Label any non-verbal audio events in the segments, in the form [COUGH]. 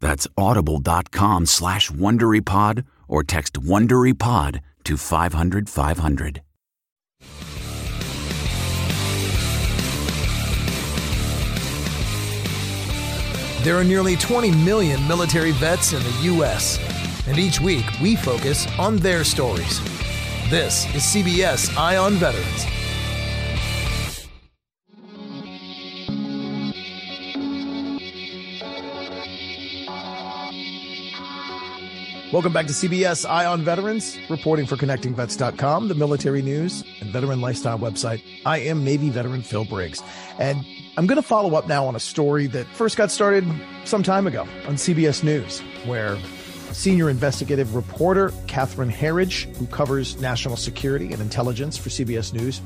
That's audible.com slash WonderyPod or text WonderyPod to 500 500. There are nearly 20 million military vets in the U.S., and each week we focus on their stories. This is CBS Eye on Veterans. Welcome back to CBS Eye on Veterans, reporting for ConnectingVets.com, the military news and veteran lifestyle website. I am Navy veteran Phil Briggs, and I'm going to follow up now on a story that first got started some time ago on CBS News, where senior investigative reporter Catherine Herridge, who covers national security and intelligence for CBS News,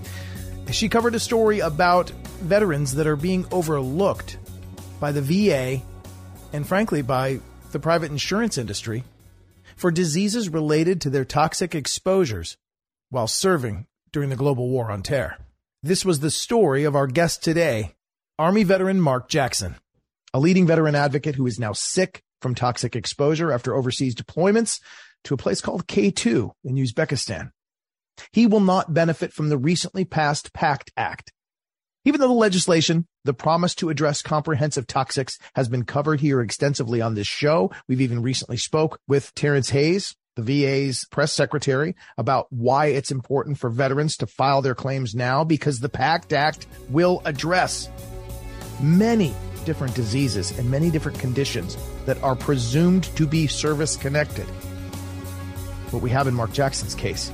she covered a story about veterans that are being overlooked by the VA and, frankly, by the private insurance industry for diseases related to their toxic exposures while serving during the global war on terror. This was the story of our guest today, Army veteran Mark Jackson, a leading veteran advocate who is now sick from toxic exposure after overseas deployments to a place called K2 in Uzbekistan. He will not benefit from the recently passed PACT Act, even though the legislation, the promise to address comprehensive toxics has been covered here extensively on this show. We've even recently spoke with Terrence Hayes, the VA's press secretary, about why it's important for veterans to file their claims now because the PACT Act will address many different diseases and many different conditions that are presumed to be service connected. What we have in Mark Jackson's case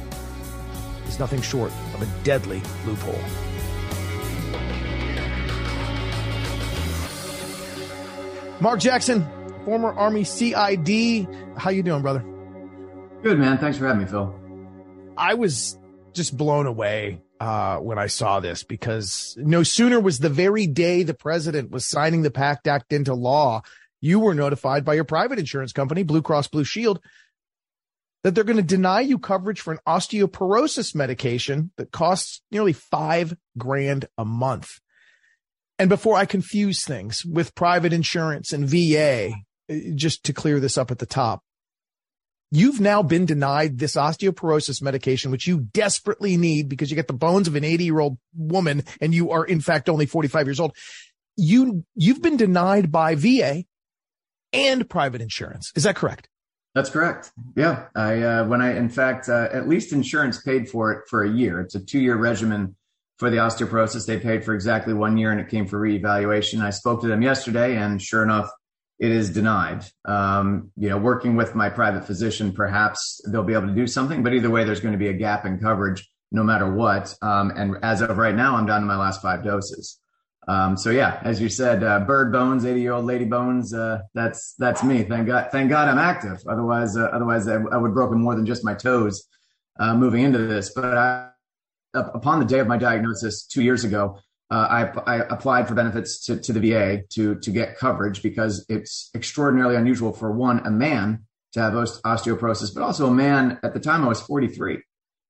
is nothing short of a deadly loophole. Mark Jackson, former Army CID. How you doing, brother? Good, man. Thanks for having me, Phil. I was just blown away uh, when I saw this because no sooner was the very day the president was signing the PACT Act into law, you were notified by your private insurance company, Blue Cross Blue Shield, that they're going to deny you coverage for an osteoporosis medication that costs nearly five grand a month. And before I confuse things with private insurance and VA, just to clear this up at the top, you've now been denied this osteoporosis medication, which you desperately need because you get the bones of an 80 year old woman and you are in fact only 45 years old. You, you've been denied by VA and private insurance. Is that correct? That's correct. Yeah. I, uh, when I, in fact, uh, at least insurance paid for it for a year. It's a two year regimen for the osteoporosis. They paid for exactly one year and it came for reevaluation. I spoke to them yesterday and sure enough, it is denied. Um, you know, working with my private physician, perhaps they'll be able to do something, but either way, there's going to be a gap in coverage no matter what. Um, and as of right now, I'm down to my last five doses. Um, so yeah, as you said, uh, bird bones, 80 year old lady bones. Uh, that's, that's me. Thank God. Thank God I'm active. Otherwise, uh, otherwise I, would have broken more than just my toes, uh, moving into this. But I, upon the day of my diagnosis two years ago, uh, I, I, applied for benefits to, to the VA to, to get coverage because it's extraordinarily unusual for one, a man to have osteoporosis, but also a man at the time I was 43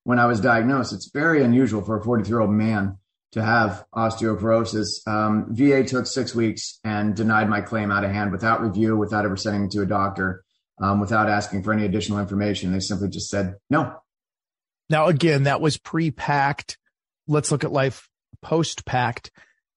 when I was diagnosed. It's very unusual for a 43 year old man to have osteoporosis. Um, VA took six weeks and denied my claim out of hand without review, without ever sending it to a doctor, um, without asking for any additional information. They simply just said no. Now, again, that was pre PACT. Let's look at life post PACT.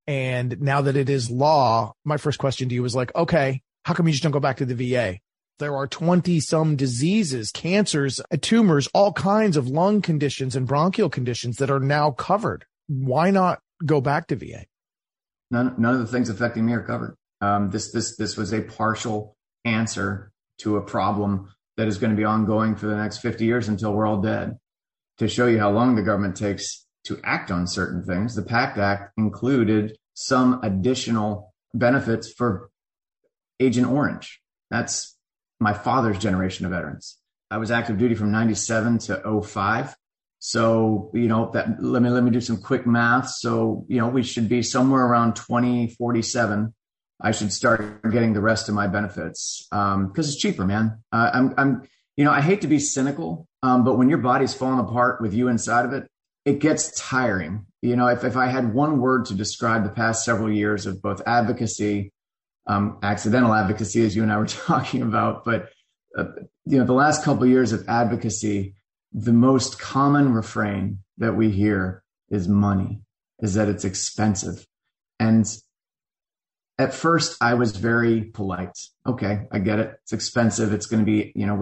And now that it is law, my first question to you was like, okay, how come you just don't go back to the VA? There are 20 some diseases, cancers, tumors, all kinds of lung conditions and bronchial conditions that are now covered. Why not go back to VA? None, none of the things affecting me are covered. Um, this, this, this was a partial answer to a problem that is going to be ongoing for the next 50 years until we're all dead. To show you how long the government takes to act on certain things, the PACT Act included some additional benefits for Agent Orange. That's my father's generation of veterans. I was active duty from 97 to 05. So, you know, that let me let me do some quick math. So, you know, we should be somewhere around 2047. I should start getting the rest of my benefits um, because it's cheaper, man. Uh, I'm, I'm, you know, I hate to be cynical, um, but when your body's falling apart with you inside of it, it gets tiring. You know, if, if I had one word to describe the past several years of both advocacy, um, accidental advocacy, as you and I were [LAUGHS] talking about, but uh, you know, the last couple of years of advocacy, the most common refrain that we hear is money, is that it's expensive. And at first I was very polite. Okay, I get it. It's expensive. It's going to be, you know,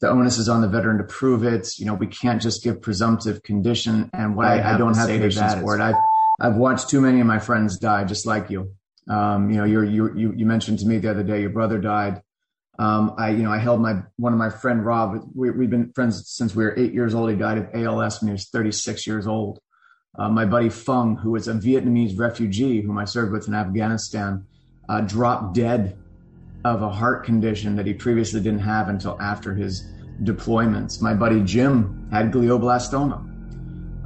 the onus is on the veteran to prove it. You know, we can't just give presumptive condition. And what I, I, don't have patience for it. I've I've watched too many of my friends die, just like you. Um, you know, you you you mentioned to me the other day your brother died. Um, I you know I held my one of my friend Rob. We, we've been friends since we were eight years old. He died of ALS when he was 36 years old. Uh, my buddy Fung, who was a Vietnamese refugee whom I served with in Afghanistan, uh, dropped dead of a heart condition that he previously didn't have until after his deployments. My buddy Jim had glioblastoma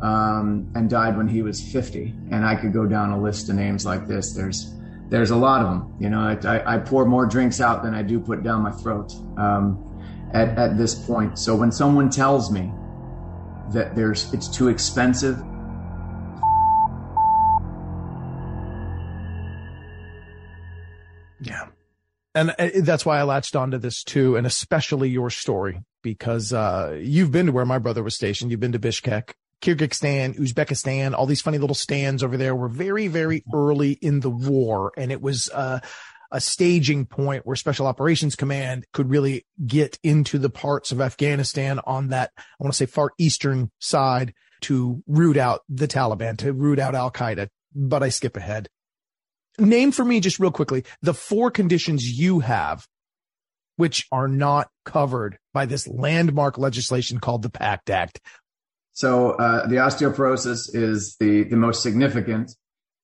um, and died when he was 50. And I could go down a list of names like this. There's there's a lot of them. You know, I, I pour more drinks out than I do put down my throat um, at, at this point. So when someone tells me that there's it's too expensive, and uh, that's why I latched onto this too, and especially your story because uh, you've been to where my brother was stationed. You've been to Bishkek, Kyrgyzstan, Uzbekistan, all these funny little stands over there were very, very early in the war, and it was uh, a staging point where Special Operations Command could really get into the parts of Afghanistan on that I want to say far eastern side to root out the Taliban, to root out Al Qaeda. But I skip ahead name for me just real quickly the four conditions you have which are not covered by this landmark legislation called the PACT Act. So uh, the osteoporosis is the the most significant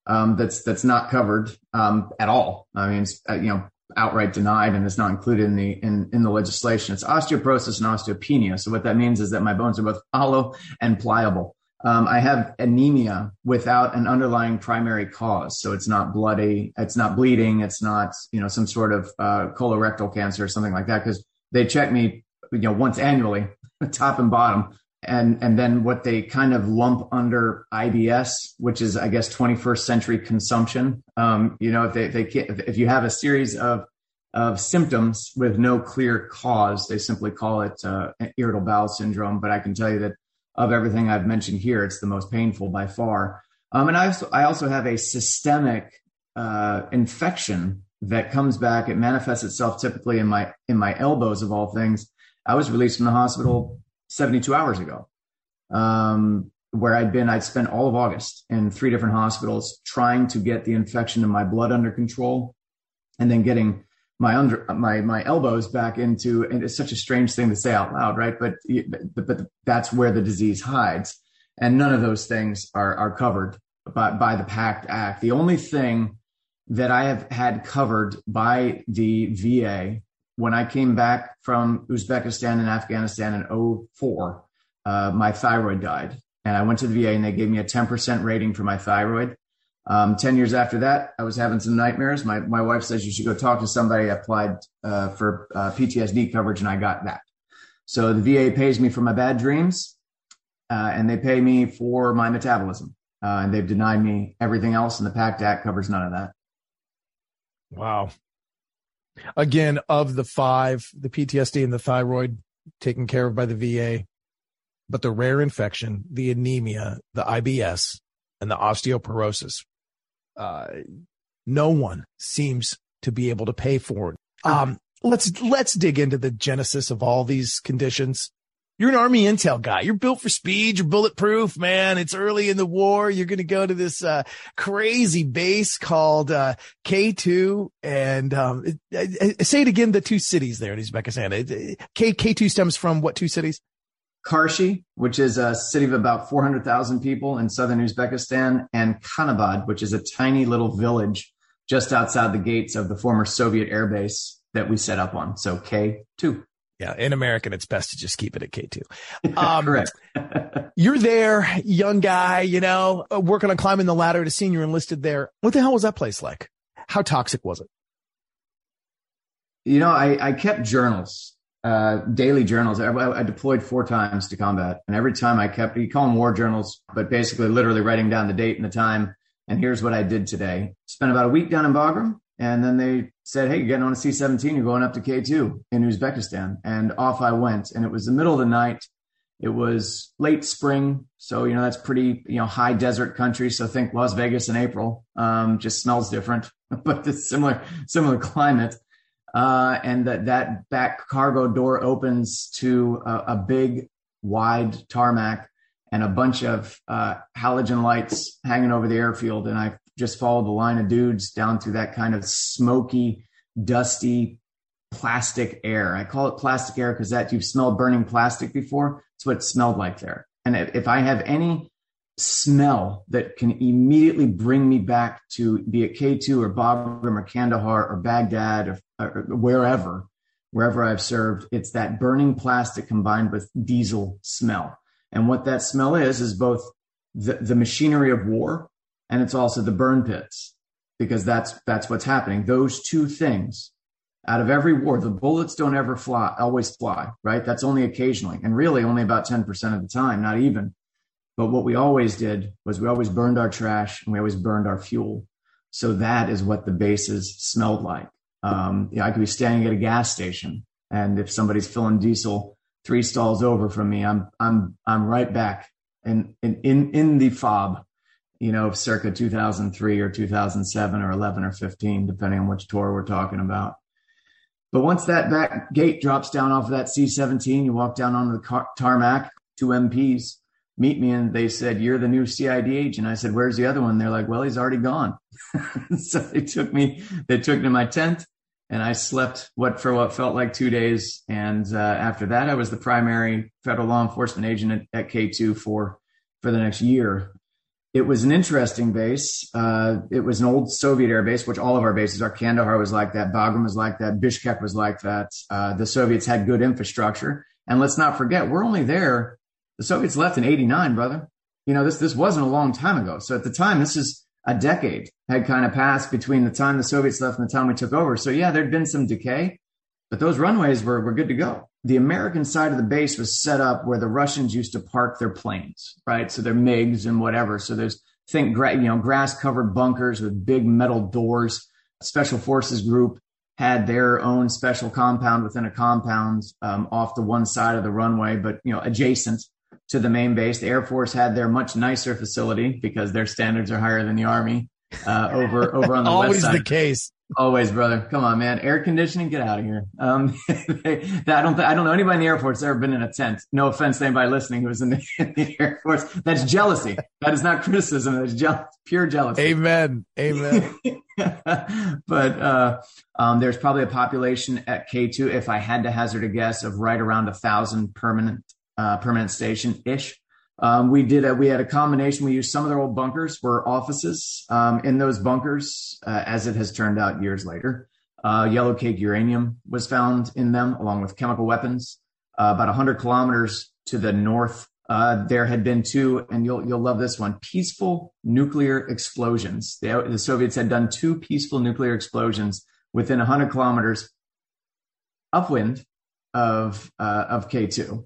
um, that's that's not covered um, at all. I mean, it's, uh, you know, outright denied and it's not included in the in, in the legislation. It's osteoporosis and osteopenia. So what that means is that my bones are both hollow and pliable. Um, I have anemia without an underlying primary cause. So it's not bloody, it's not bleeding, it's not, you know, some sort of uh, colorectal cancer or something like that. Cause they check me, you know, once annually, [LAUGHS] top and bottom. And, and then what they kind of lump under IBS, which is, I guess, 21st century consumption. Um, you know, if they, if they if you have a series of, of symptoms with no clear cause, they simply call it uh, irritable bowel syndrome. But I can tell you that of everything I've mentioned here, it's the most painful by far. Um, and I also, I also have a systemic uh, infection that comes back. It manifests itself typically in my in my elbows of all things. I was released from the hospital 72 hours ago, um, where I'd been. I'd spent all of August in three different hospitals trying to get the infection in my blood under control, and then getting my under my my elbows back into and it's such a strange thing to say out loud right but but, but that's where the disease hides and none of those things are are covered by, by the PACT Act. The only thing that I have had covered by the VA when I came back from Uzbekistan and Afghanistan in 04, uh, my thyroid died. And I went to the VA and they gave me a 10% rating for my thyroid. Um, 10 years after that, I was having some nightmares. My, my wife says you should go talk to somebody. I applied uh, for uh, PTSD coverage and I got that. So the VA pays me for my bad dreams uh, and they pay me for my metabolism. Uh, and they've denied me everything else, and the PACT Act covers none of that. Wow. Again, of the five, the PTSD and the thyroid taken care of by the VA, but the rare infection, the anemia, the IBS, and the osteoporosis, uh, no one seems to be able to pay for it. Um, let's let's dig into the genesis of all these conditions. You're an army intel guy. You're built for speed. You're bulletproof, man. It's early in the war. You're going to go to this uh, crazy base called uh, K2. And um, say it again, the two cities there in Uzbekistan. K, K2 stems from what two cities? Karshi, which is a city of about 400,000 people in southern Uzbekistan, and Khanabad, which is a tiny little village just outside the gates of the former Soviet air base that we set up on. So K2. Yeah, in American, it's best to just keep it at K2. [LAUGHS] Um, Correct. you're there, young guy, you know, uh, working on climbing the ladder to senior enlisted there. What the hell was that place like? How toxic was it? You know, I, I kept journals, uh, daily journals. I, I, deployed four times to combat, and every time I kept, you call them war journals, but basically literally writing down the date and the time. And here's what I did today. Spent about a week down in Bagram, and then they said, Hey, you're getting on a C 17, you're going up to K2 in Uzbekistan. And off I went. And it was the middle of the night. It was late spring. So, you know, that's pretty, you know, high desert country. So think Las Vegas in April. Um, just smells different, [LAUGHS] but it's similar, similar climate. Uh, and that, that back cargo door opens to a, a big, wide tarmac and a bunch of uh, halogen lights hanging over the airfield. And I just followed the line of dudes down through that kind of smoky, dusty plastic air. I call it plastic air because that you've smelled burning plastic before. It's what it smelled like there. And if I have any smell that can immediately bring me back to be it K2 or Bagram or Kandahar or Baghdad or, or wherever, wherever I've served, it's that burning plastic combined with diesel smell. And what that smell is, is both the, the machinery of war and it's also the burn pits because that's that's what's happening. Those two things out of every war, the bullets don't ever fly, always fly, right? That's only occasionally, and really only about 10% of the time, not even. But what we always did was we always burned our trash and we always burned our fuel. So that is what the bases smelled like. Um, you know, I could be standing at a gas station, and if somebody's filling diesel three stalls over from me, I'm I'm I'm right back in in in, in the fob you know, circa 2003 or 2007 or 11 or 15, depending on which tour we're talking about. But once that back gate drops down off of that C-17, you walk down onto the car- tarmac. Two MPs meet me and they said, "You're the new CID agent." I said, "Where's the other one?" They're like, "Well, he's already gone." [LAUGHS] so they took me. They took me to my tent, and I slept what for what felt like two days. And uh, after that, I was the primary federal law enforcement agent at, at K2 for for the next year it was an interesting base. Uh, it was an old Soviet air base, which all of our bases are. Kandahar was like that. Bagram was like that. Bishkek was like that. Uh, the Soviets had good infrastructure. And let's not forget, we're only there. The Soviets left in 89, brother. You know, this, this wasn't a long time ago. So at the time, this is a decade had kind of passed between the time the Soviets left and the time we took over. So yeah, there'd been some decay, but those runways were, were good to go the American side of the base was set up where the Russians used to park their planes, right? So their MiGs and whatever. So there's think you know grass covered bunkers with big metal doors. Special Forces Group had their own special compound within a compound um, off the one side of the runway, but you know adjacent to the main base. The Air Force had their much nicer facility because their standards are higher than the Army uh, over over on the west side. Always the case. Always, brother. Come on, man. Air conditioning, get out of here. Um, they, [LAUGHS] I don't, th- I don't know anybody in the Air Force that's ever been in a tent. No offense to anybody listening who was in the, [LAUGHS] in the Air Force. That's jealousy. That is not criticism. That's je- pure jealousy. Amen. Amen. [LAUGHS] but uh, um, there's probably a population at K2, if I had to hazard a guess, of right around a thousand permanent uh, permanent station ish. Um, we did a, we had a combination. We used some of their old bunkers were offices. Um, in those bunkers, uh, as it has turned out years later, uh, yellow cake uranium was found in them, along with chemical weapons. Uh, about 100 kilometers to the north, uh, there had been two, and you'll you'll love this one: peaceful nuclear explosions. The, the Soviets had done two peaceful nuclear explosions within 100 kilometers upwind of uh, of K2.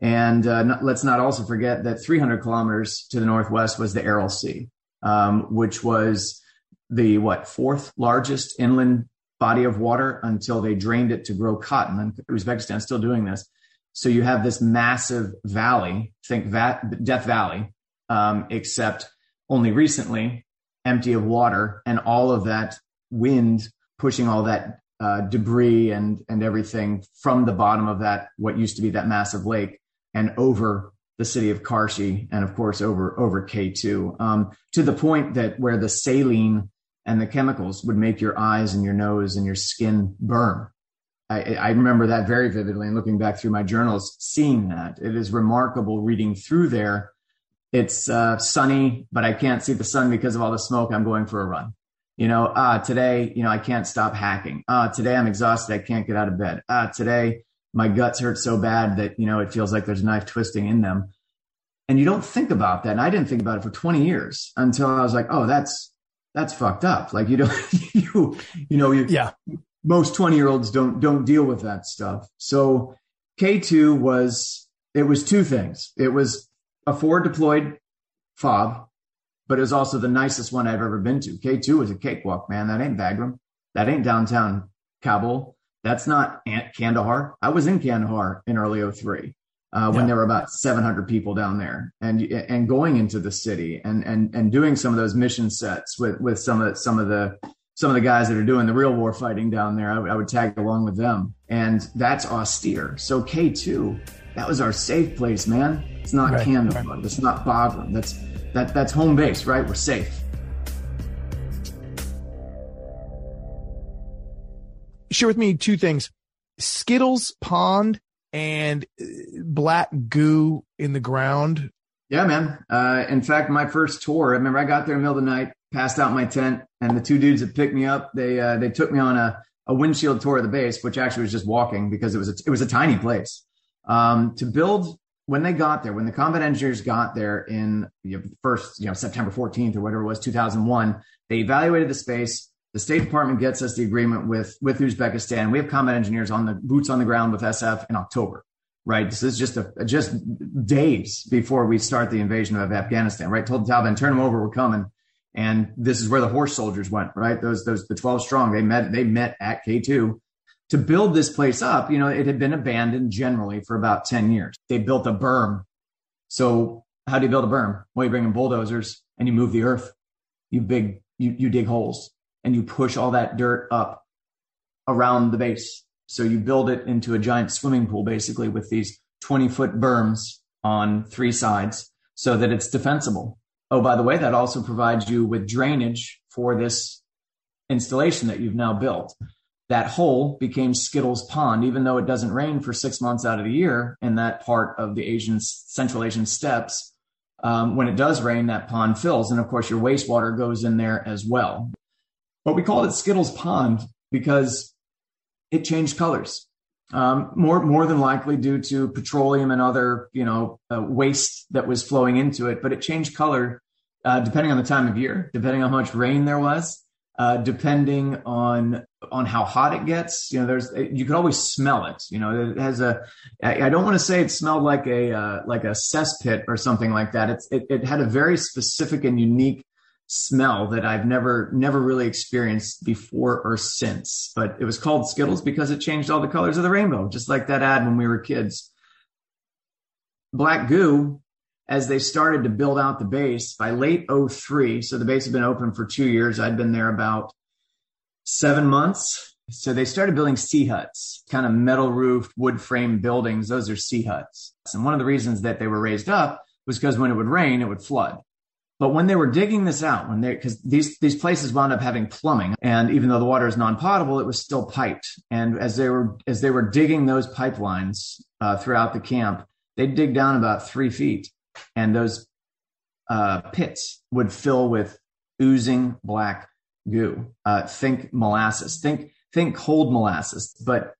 And uh, not, let's not also forget that 300 kilometers to the northwest was the Aral Sea, um, which was the what fourth largest inland body of water until they drained it to grow cotton. And Uzbekistan still doing this. So you have this massive valley, think Va- Death Valley, um, except only recently empty of water and all of that wind pushing all that uh, debris and and everything from the bottom of that what used to be that massive lake and over the city of Karshi and of course over over K2 um, to the point that where the saline and the chemicals would make your eyes and your nose and your skin burn. I, I remember that very vividly and looking back through my journals, seeing that it is remarkable reading through there. It's uh, sunny, but I can't see the sun because of all the smoke. I'm going for a run. You know, ah, today, you know, I can't stop hacking. Ah, today I'm exhausted. I can't get out of bed. Ah, today my guts hurt so bad that, you know, it feels like there's a knife twisting in them. And you don't think about that. And I didn't think about it for 20 years until I was like, oh, that's, that's fucked up. Like you don't, [LAUGHS] you, you know, you, yeah, most 20 year olds don't, don't deal with that stuff. So K2 was, it was two things. It was a forward deployed fob, but it was also the nicest one I've ever been to. K2 was a cakewalk, man. That ain't Bagram. That ain't downtown Kabul. That's not Kandahar. I was in Kandahar in early 03 uh, when yeah. there were about 700 people down there, and and going into the city and and and doing some of those mission sets with with some of some of the some of the guys that are doing the real war fighting down there. I, w- I would tag along with them, and that's austere. So K2, that was our safe place, man. It's not right, Kandahar. Right. It's not Bagram. That's that that's home base, right? We're safe. Share with me two things: Skittles Pond and uh, black goo in the ground. Yeah, man. Uh, in fact, my first tour, I remember I got there in the middle of the night, passed out my tent, and the two dudes that picked me up, they uh, they took me on a, a windshield tour of the base, which actually was just walking because it was a, it was a tiny place. Um, to build when they got there, when the combat engineers got there in you know, first, you know, September 14th or whatever it was, 2001, they evaluated the space. The State Department gets us the agreement with with Uzbekistan. We have combat engineers on the boots on the ground with SF in October right? This is just a, just days before we start the invasion of Afghanistan, right? Told the Taliban, turn them over, we're coming. And this is where the horse soldiers went, right? Those, those, the 12 strong, they met, they met at K2 to build this place up. You know, it had been abandoned generally for about 10 years. They built a berm. So how do you build a berm? Well, you bring in bulldozers and you move the earth. You big, you, you dig holes and you push all that dirt up around the base so you build it into a giant swimming pool, basically, with these 20 foot berms on three sides so that it's defensible. Oh, by the way, that also provides you with drainage for this installation that you've now built. That hole became Skittles Pond, even though it doesn't rain for six months out of the year in that part of the Asian, Central Asian steppes. Um, when it does rain, that pond fills. And of course, your wastewater goes in there as well. But we call it Skittles Pond because it changed colors. Um, more more than likely due to petroleum and other you know uh, waste that was flowing into it, but it changed color uh, depending on the time of year, depending on how much rain there was, uh, depending on on how hot it gets. You know, there's you could always smell it. You know, it has a. I, I don't want to say it smelled like a uh, like a cesspit or something like that. It's it, it had a very specific and unique smell that I've never never really experienced before or since. But it was called Skittles because it changed all the colors of the rainbow, just like that ad when we were kids. Black goo, as they started to build out the base by late 03, so the base had been open for two years. I'd been there about seven months. So they started building sea huts, kind of metal roofed, wood frame buildings. Those are sea huts. And one of the reasons that they were raised up was because when it would rain, it would flood. But when they were digging this out, when they, cause these, these places wound up having plumbing and even though the water is non-potable, it was still piped. And as they were, as they were digging those pipelines uh, throughout the camp, they'd dig down about three feet and those uh, pits would fill with oozing black goo. Uh, think molasses. Think think cold molasses, but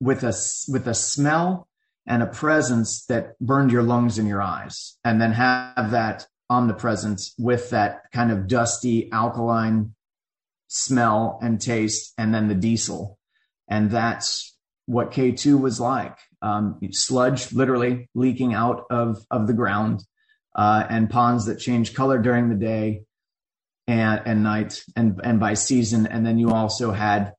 with a with a smell and a presence that burned your lungs and your eyes, and then have that omnipresence with that kind of dusty alkaline smell and taste, and then the diesel, and that's what K2 was like. Um, sludge literally leaking out of of the ground, uh, and ponds that change color during the day and, and night and and by season, and then you also had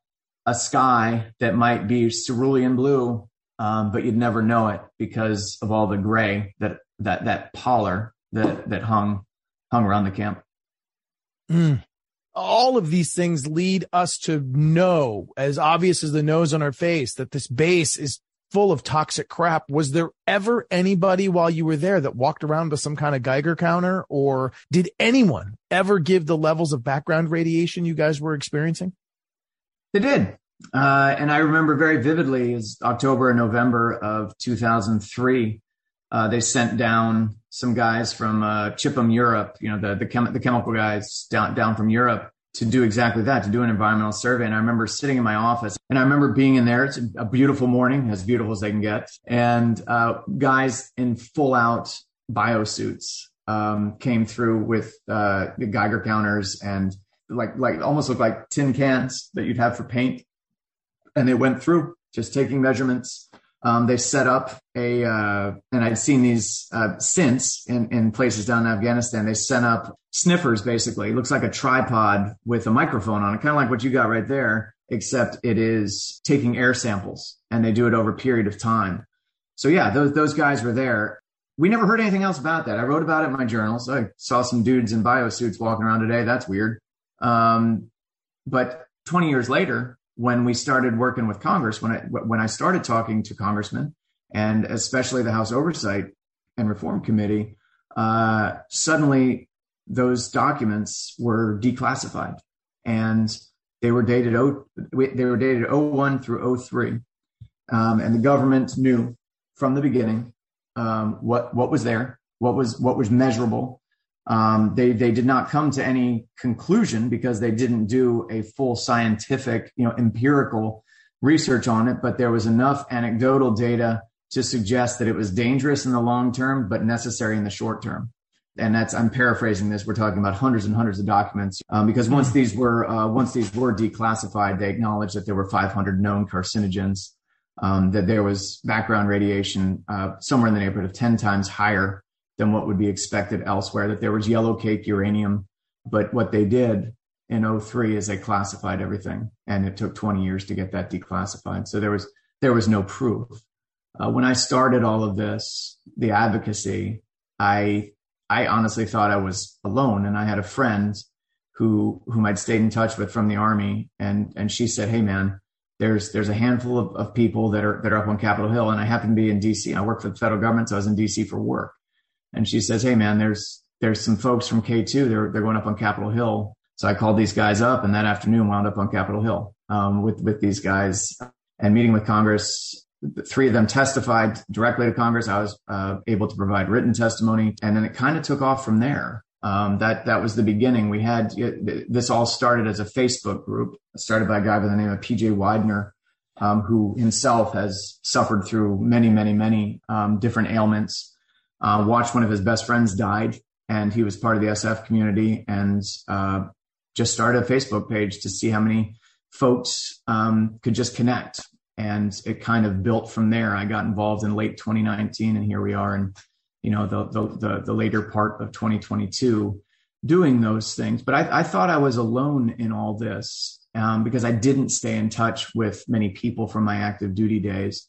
a sky that might be cerulean blue, um, but you'd never know it because of all the gray that that that pallor that that hung hung around the camp. Mm. All of these things lead us to know, as obvious as the nose on our face, that this base is full of toxic crap. Was there ever anybody while you were there that walked around with some kind of Geiger counter, or did anyone ever give the levels of background radiation you guys were experiencing? They did. Uh, and I remember very vividly is October and November of 2003. Uh, they sent down some guys from uh, Europe, you know, the the, chem- the chemical guys down down from Europe to do exactly that, to do an environmental survey. And I remember sitting in my office and I remember being in there. It's a beautiful morning, as beautiful as they can get. And uh, guys in full out biosuits um, came through with uh, the Geiger counters and like like almost looked like tin cans that you'd have for paint. And they went through just taking measurements. Um, they set up a, uh, and I'd seen these uh, since in, in places down in Afghanistan. They set up sniffers basically. It looks like a tripod with a microphone on it, kind of like what you got right there, except it is taking air samples and they do it over a period of time. So yeah, those those guys were there. We never heard anything else about that. I wrote about it in my journals. I saw some dudes in biosuits walking around today. That's weird. Um, but 20 years later, when we started working with Congress, when I when I started talking to congressmen and especially the House Oversight and Reform Committee, uh, suddenly those documents were declassified and they were dated oh, they were dated 01 through 03, um, and the government knew from the beginning um, what what was there, what was what was measurable, um, they they did not come to any conclusion because they didn't do a full scientific, you know, empirical research on it. But there was enough anecdotal data to suggest that it was dangerous in the long term, but necessary in the short term. And that's I'm paraphrasing this. We're talking about hundreds and hundreds of documents um, because once hmm. these were uh, once these were declassified, they acknowledged that there were 500 known carcinogens, um, that there was background radiation uh, somewhere in the neighborhood of 10 times higher than what would be expected elsewhere, that there was yellow cake uranium. But what they did in 03 is they classified everything and it took 20 years to get that declassified. So there was, there was no proof. Uh, when I started all of this, the advocacy, I, I honestly thought I was alone and I had a friend who, whom I'd stayed in touch with from the army. And, and she said, Hey man, there's, there's a handful of, of people that are, that are up on Capitol Hill. And I happen to be in DC. I work for the federal government. So I was in DC for work and she says, "Hey, man, there's there's some folks from K2. They're they're going up on Capitol Hill." So I called these guys up, and that afternoon wound up on Capitol Hill um, with with these guys and meeting with Congress. Three of them testified directly to Congress. I was uh, able to provide written testimony, and then it kind of took off from there. Um, that that was the beginning. We had this all started as a Facebook group started by a guy by the name of PJ Widener, um, who himself has suffered through many, many, many um, different ailments uh, watched one of his best friends died and he was part of the SF community and uh, just started a Facebook page to see how many folks um, could just connect. And it kind of built from there. I got involved in late 2019 and here we are in, you know, the, the, the, the later part of 2022 doing those things. But I, I thought I was alone in all this um, because I didn't stay in touch with many people from my active duty days.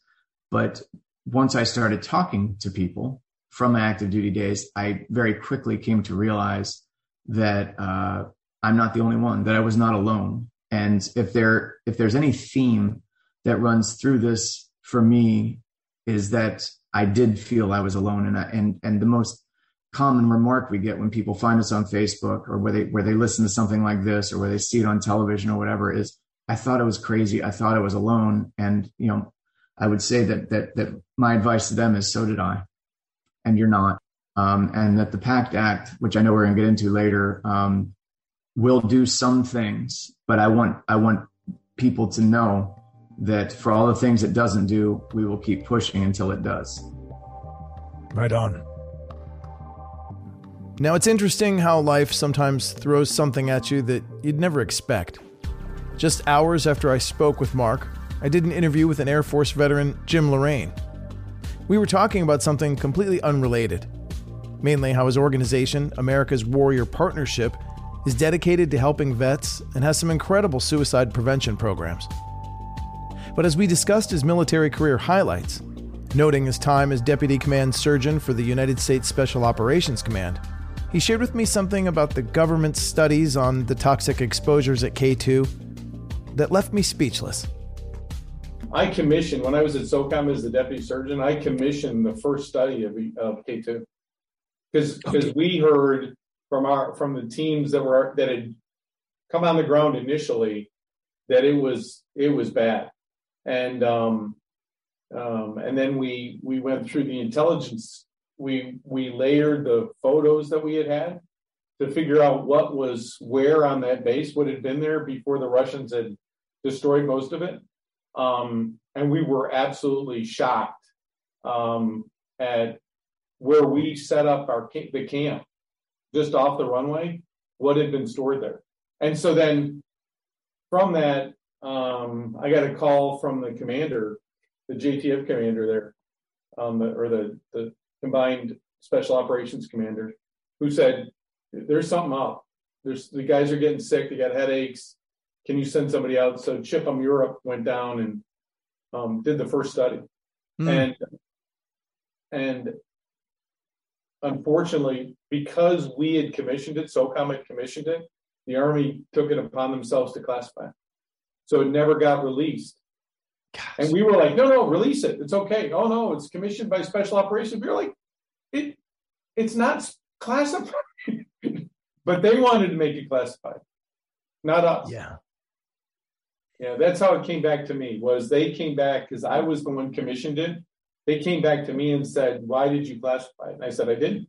But once I started talking to people, from my active duty days, I very quickly came to realize that uh, I'm not the only one, that I was not alone. And if there if there's any theme that runs through this for me, is that I did feel I was alone. And I, and and the most common remark we get when people find us on Facebook or where they where they listen to something like this or where they see it on television or whatever is I thought it was crazy. I thought I was alone. And you know, I would say that that that my advice to them is so did I and you're not. um, and that the PACT Act, which I know we're going to get into later, um, will do some things. But I want I want people to know that for all the things it doesn't do, we will keep pushing until it does. Right on. Now, it's interesting how life sometimes throws something at you that you'd never expect. Just hours after I spoke with Mark, I did an interview with an Air Force veteran, Jim Lorraine. We were talking about something completely unrelated, mainly how his organization, America's Warrior Partnership, is dedicated to helping vets and has some incredible suicide prevention programs. But as we discussed his military career highlights, noting his time as Deputy Command Surgeon for the United States Special Operations Command, he shared with me something about the government's studies on the toxic exposures at K2 that left me speechless. I commissioned, when I was at SOCOM as the deputy surgeon, I commissioned the first study of, of K2. Because okay. we heard from our from the teams that were that had come on the ground initially that it was it was bad and um, um, and then we we went through the intelligence we we layered the photos that we had had to figure out what was where on that base what had been there before the russians had destroyed most of it um, and we were absolutely shocked um, at where we set up our the camp just off the runway what had been stored there and so then from that um, I got a call from the commander, the JTF commander there, um, the, or the, the combined special operations commander, who said, "There's something up. There's the guys are getting sick. They got headaches. Can you send somebody out?" So CHPPM Europe went down and um, did the first study, mm. and and unfortunately, because we had commissioned it, SOCOM had commissioned it, the Army took it upon themselves to classify. It. So it never got released. Gosh. And we were like, no, no, release it. It's okay. Oh no, it's commissioned by special operations. We were like, it it's not classified. [LAUGHS] but they wanted to make it classified, not us. Yeah. Yeah, that's how it came back to me. Was they came back because I was the one commissioned it. They came back to me and said, "Why did you classify it?" And I said, "I didn't.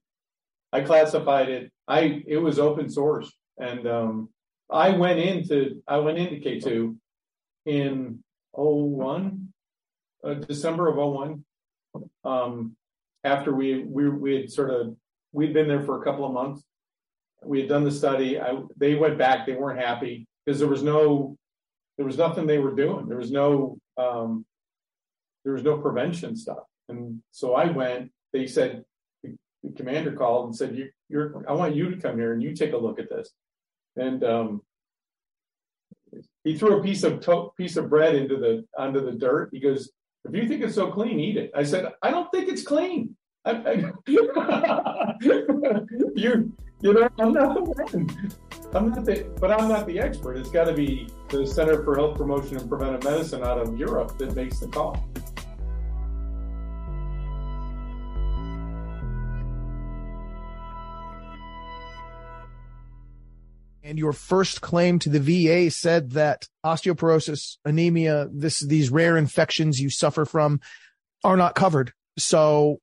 I classified it. I it was open source, and um, I went into I went into K two in 01, uh, December of 01. Um, after we, we, we had sort of, we'd been there for a couple of months. We had done the study. I, they went back. They weren't happy because there was no, there was nothing they were doing. There was no, um, there was no prevention stuff. And so I went, they said, the, commander called and said, you, you're, I want you to come here and you take a look at this. And, um, he threw a piece of to- piece of bread into the onto the dirt. He goes, "If you think it's so clean, eat it." I said, "I don't think it's clean." I, I, [LAUGHS] [LAUGHS] you you know, I'm not the one. I'm not the, but I'm not the expert. It's got to be the Center for Health Promotion and Preventive Medicine out of Europe that makes the call. and your first claim to the VA said that osteoporosis, anemia, this these rare infections you suffer from are not covered. So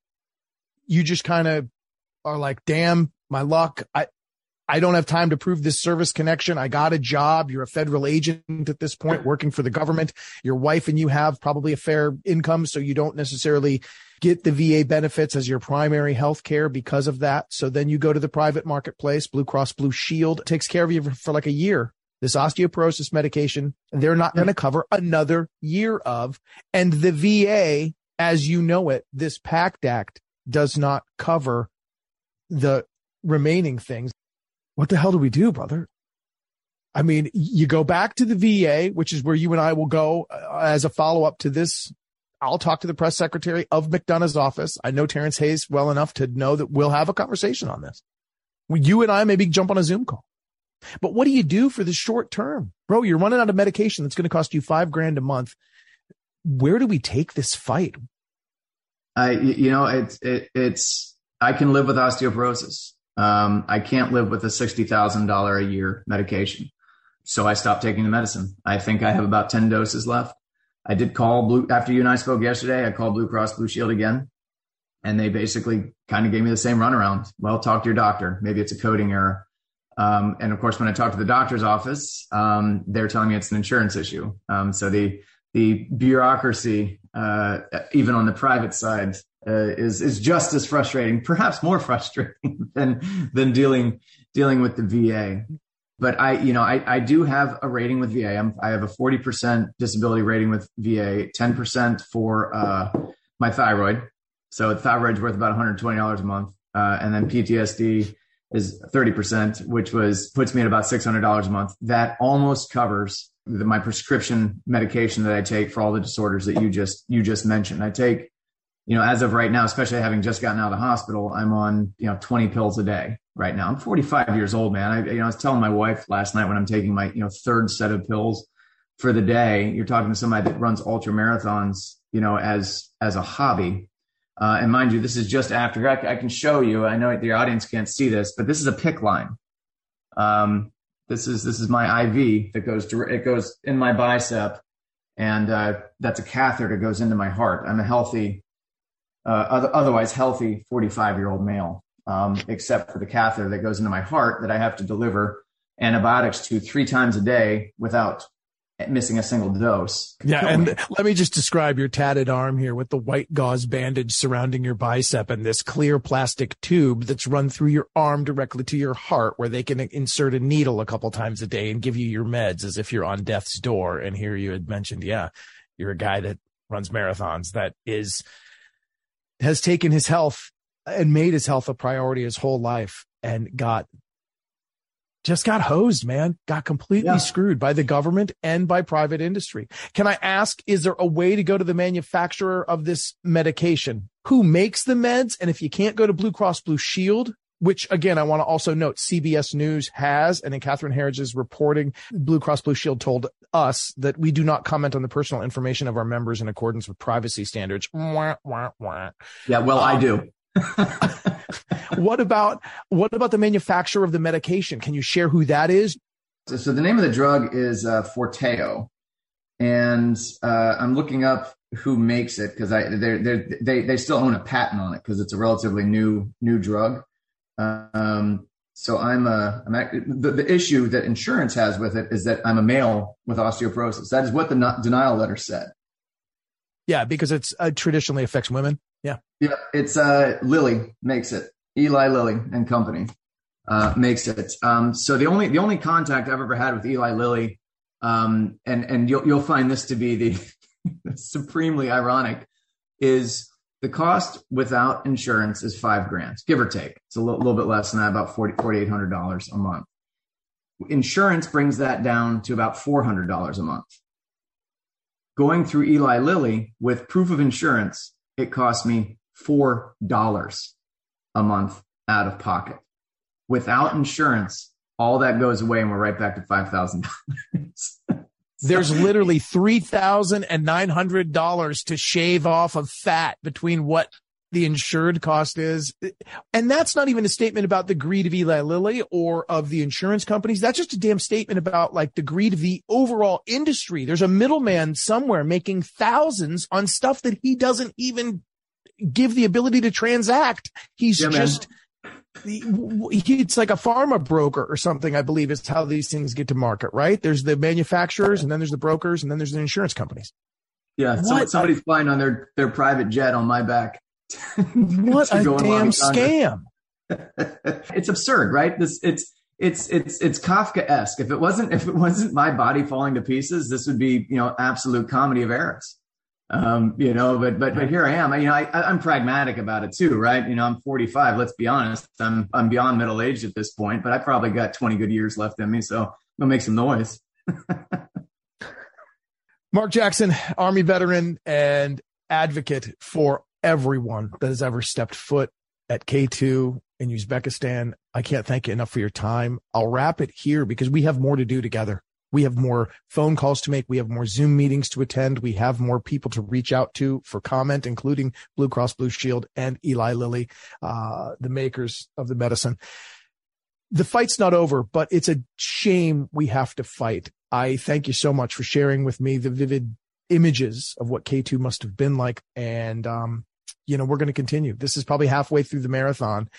you just kind of are like, damn, my luck. I I don't have time to prove this service connection. I got a job. You're a federal agent at this point working for the government. Your wife and you have probably a fair income, so you don't necessarily get the VA benefits as your primary health care because of that. So then you go to the private marketplace. Blue Cross Blue Shield takes care of you for, like a year. This osteoporosis medication, they're not going to mm-hmm. cover another year of. And the VA, as you know it, this PACT Act does not cover the remaining things. What the hell do we do, brother? I mean, you go back to the VA, which is where you and I will go uh, as a follow up to this I'll talk to the press secretary of McDonough's office. I know Terrence Hayes well enough to know that we'll have a conversation on this. You and I maybe jump on a Zoom call. But what do you do for the short term? Bro, you're running out of medication that's going to cost you five grand a month. Where do we take this fight? I, you know, it's, it, it's, I can live with osteoporosis. Um, I can't live with a $60,000 a year medication. So I stopped taking the medicine. I think I have about 10 doses left. I did call Blue after you and I spoke yesterday. I called Blue Cross Blue Shield again, and they basically kind of gave me the same runaround. Well, talk to your doctor. Maybe it's a coding error. Um, and of course, when I talk to the doctor's office, um, they're telling me it's an insurance issue. Um, so the the bureaucracy, uh, even on the private side, uh, is is just as frustrating, perhaps more [LAUGHS] frustrating than than dealing dealing with the VA. But I, you know, I, I do have a rating with VA. I'm, I have a 40% disability rating with VA, 10% for uh, my thyroid. So thyroid's worth about $120 a month, uh, and then PTSD is 30%, which was puts me at about $600 a month. That almost covers the, my prescription medication that I take for all the disorders that you just you just mentioned. I take, you know, as of right now, especially having just gotten out of the hospital, I'm on you know 20 pills a day right now. I'm 45 years old, man. I you know I was telling my wife last night when I'm taking my you know third set of pills for the day. You're talking to somebody that runs ultra marathons, you know, as as a hobby. Uh, and mind you, this is just after I, I, can show you. I know the audience can't see this, but this is a PICC line. Um, this is this is my IV that goes to it goes in my bicep, and uh, that's a catheter that goes into my heart. I'm a healthy, uh, otherwise healthy 45 year old male, um, except for the catheter that goes into my heart that I have to deliver antibiotics to three times a day without missing a single dose. Yeah. And let me just describe your tatted arm here with the white gauze bandage surrounding your bicep and this clear plastic tube that's run through your arm directly to your heart where they can insert a needle a couple times a day and give you your meds as if you're on death's door. And here you had mentioned, yeah, you're a guy that runs marathons that is, has taken his health and made his health a priority his whole life and got just got hosed, man, got completely yeah. screwed by the government and by private industry. Can I ask, is there a way to go to the manufacturer of this medication? Who makes the meds? And if you can't go to Blue Cross Blue Shield, which again, I want to also note CBS News has, and in Catherine Herridge's reporting, Blue Cross Blue Shield told us that we do not comment on the personal information of our members in accordance with privacy standards. Wah, wah, wah. Yeah, well, um, I do. [LAUGHS] what about what about the manufacturer of the medication? Can you share who that is? So, so the name of the drug is uh, Forteo, and uh, I'm looking up who makes it because I they they they still own a patent on it because it's a relatively new new drug. Um, so I'm a I'm the, the issue that insurance has with it is that I'm a male with osteoporosis. That is what the denial letter said. Yeah, because it's uh, traditionally affects women. Yeah. Yeah. It's uh, Lilly makes it. Eli Lilly and Company uh, makes it. Um, so the only the only contact I've ever had with Eli Lilly, um, and and you'll you'll find this to be the [LAUGHS] supremely ironic, is the cost without insurance is five grand, give or take. It's a little, bit less than that, about forty forty eight hundred dollars a month. Insurance brings that down to about four hundred dollars a month. Going through Eli Lilly with proof of insurance it cost me $4 a month out of pocket. Without insurance, all that goes away and we're right back to $5,000. [LAUGHS] There's [LAUGHS] literally $3,900 to shave off of fat between what the insured cost is. And that's not even a statement about the greed of Eli Lilly or of the insurance companies. That's just a damn statement about like the greed of the overall industry. There's a middleman somewhere making thousands on stuff that he doesn't even give the ability to transact. He's yeah, just, he, it's like a pharma broker or something, I believe is how these things get to market, right? There's the manufacturers and then there's the brokers and then there's the insurance companies. Yeah. So somebody's flying on their, their private jet on my back. what [LAUGHS] a damn scam! [LAUGHS] it's absurd, right? This it's it's it's it's Kafka-esque. If it wasn't if it wasn't my body falling to pieces, this would be you know absolute comedy of errors. Um, you know, but but but here I am. You know, I, I'm pragmatic about it too, right? You know, I'm 45. Let's be honest. I'm I'm beyond middle age at this point, but I probably got 20 good years left in me, so I'm gonna make some noise. [LAUGHS] Mark Jackson, Army veteran and advocate for everyone that has ever stepped foot at K2 in Uzbekistan. I can't thank you enough for your time. I'll wrap it here because we have more to do together. We have more phone calls to make. We have more Zoom meetings to attend. We have more people to reach out to for comment, including Blue Cross Blue Shield and Eli Lilly, uh, the makers of the medicine. The fight's not over, but it's a shame we have to fight. I thank you so much for sharing with me the vivid images of what K2 must have been like. And, um, you know, we're going to continue. This is probably halfway through the marathon.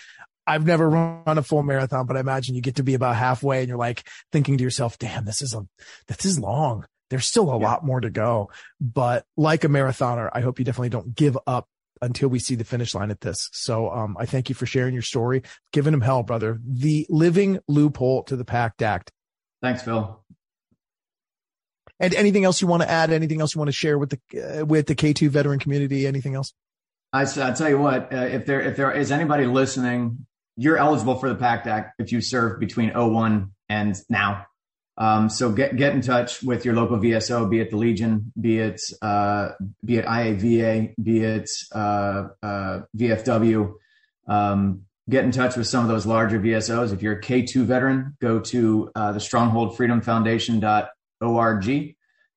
I've never run a full marathon, but I imagine you get to be about halfway and you're like thinking to yourself, damn, this is a, this is long. There's still a yeah. lot more to go. But like a marathoner, I hope you definitely don't give up until we see the finish line at this. So um, I thank you for sharing your story, giving him hell, brother. The living loophole to the PACT Act. Thanks, Phil. And anything else you want to add? Anything else you want to share with the uh, with the K two veteran community? Anything else? I, I tell you what, uh, if there if there is anybody listening, you're eligible for the PACT Act if you served between 01 and now. Um, so get get in touch with your local VSO, be it the Legion, be it uh, be it IAVA, be it uh, uh, VFW. Um, get in touch with some of those larger VSOs. If you're a K2 veteran, go to uh, the Stronghold Freedom Foundation.org.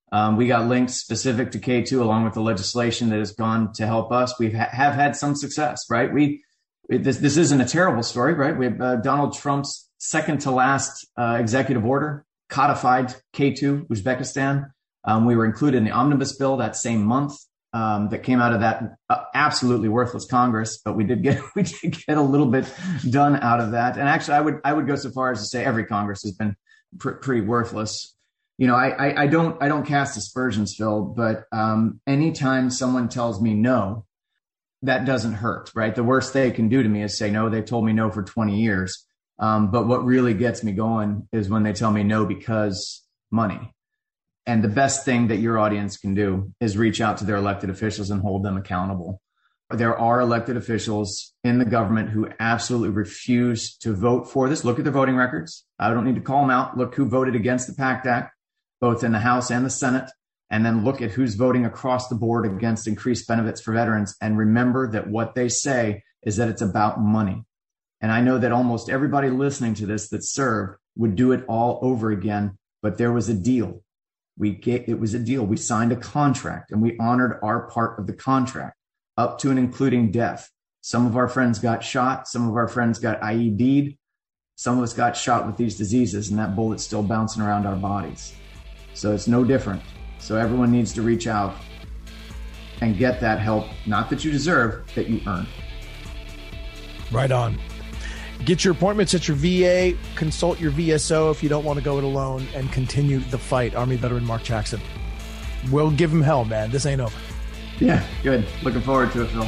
Um, we got links specific to K2 along with the legislation that has gone to help us. We ha- have had some success, right? We this this isn't a terrible story, right? We have uh, Donald Trump's second to last uh, executive order codified K2 Uzbekistan. Um, we were included in the omnibus bill that same month um, that came out of that uh, absolutely worthless Congress, but we did get [LAUGHS] we did get a little bit done out of that. And actually, I would I would go so far as to say every Congress has been pr- pretty worthless. You know, I, I, I don't I don't cast aspersions, Phil, but um, anytime someone tells me no, that doesn't hurt, right? The worst they can do to me is say no. They've told me no for 20 years. Um, but what really gets me going is when they tell me no because money. And the best thing that your audience can do is reach out to their elected officials and hold them accountable. There are elected officials in the government who absolutely refuse to vote for this. Look at their voting records. I don't need to call them out. Look who voted against the PACT Act, both in the House and the Senate. And then look at who's voting across the board against increased benefits for veterans. And remember that what they say is that it's about money. And I know that almost everybody listening to this that served would do it all over again, but there was a deal. We get, it was a deal. We signed a contract and we honored our part of the contract up to and including death. Some of our friends got shot. Some of our friends got IED'd. Some of us got shot with these diseases and that bullet's still bouncing around our bodies. So it's no different. So everyone needs to reach out and get that help, not that you deserve, that you earn. Right on. Get your appointments at your VA, consult your VSO if you don't want to go it alone, and continue the fight. Army veteran Mark Jackson. We'll give him hell, man. This ain't over. Yeah, good. Looking forward to it, Phil.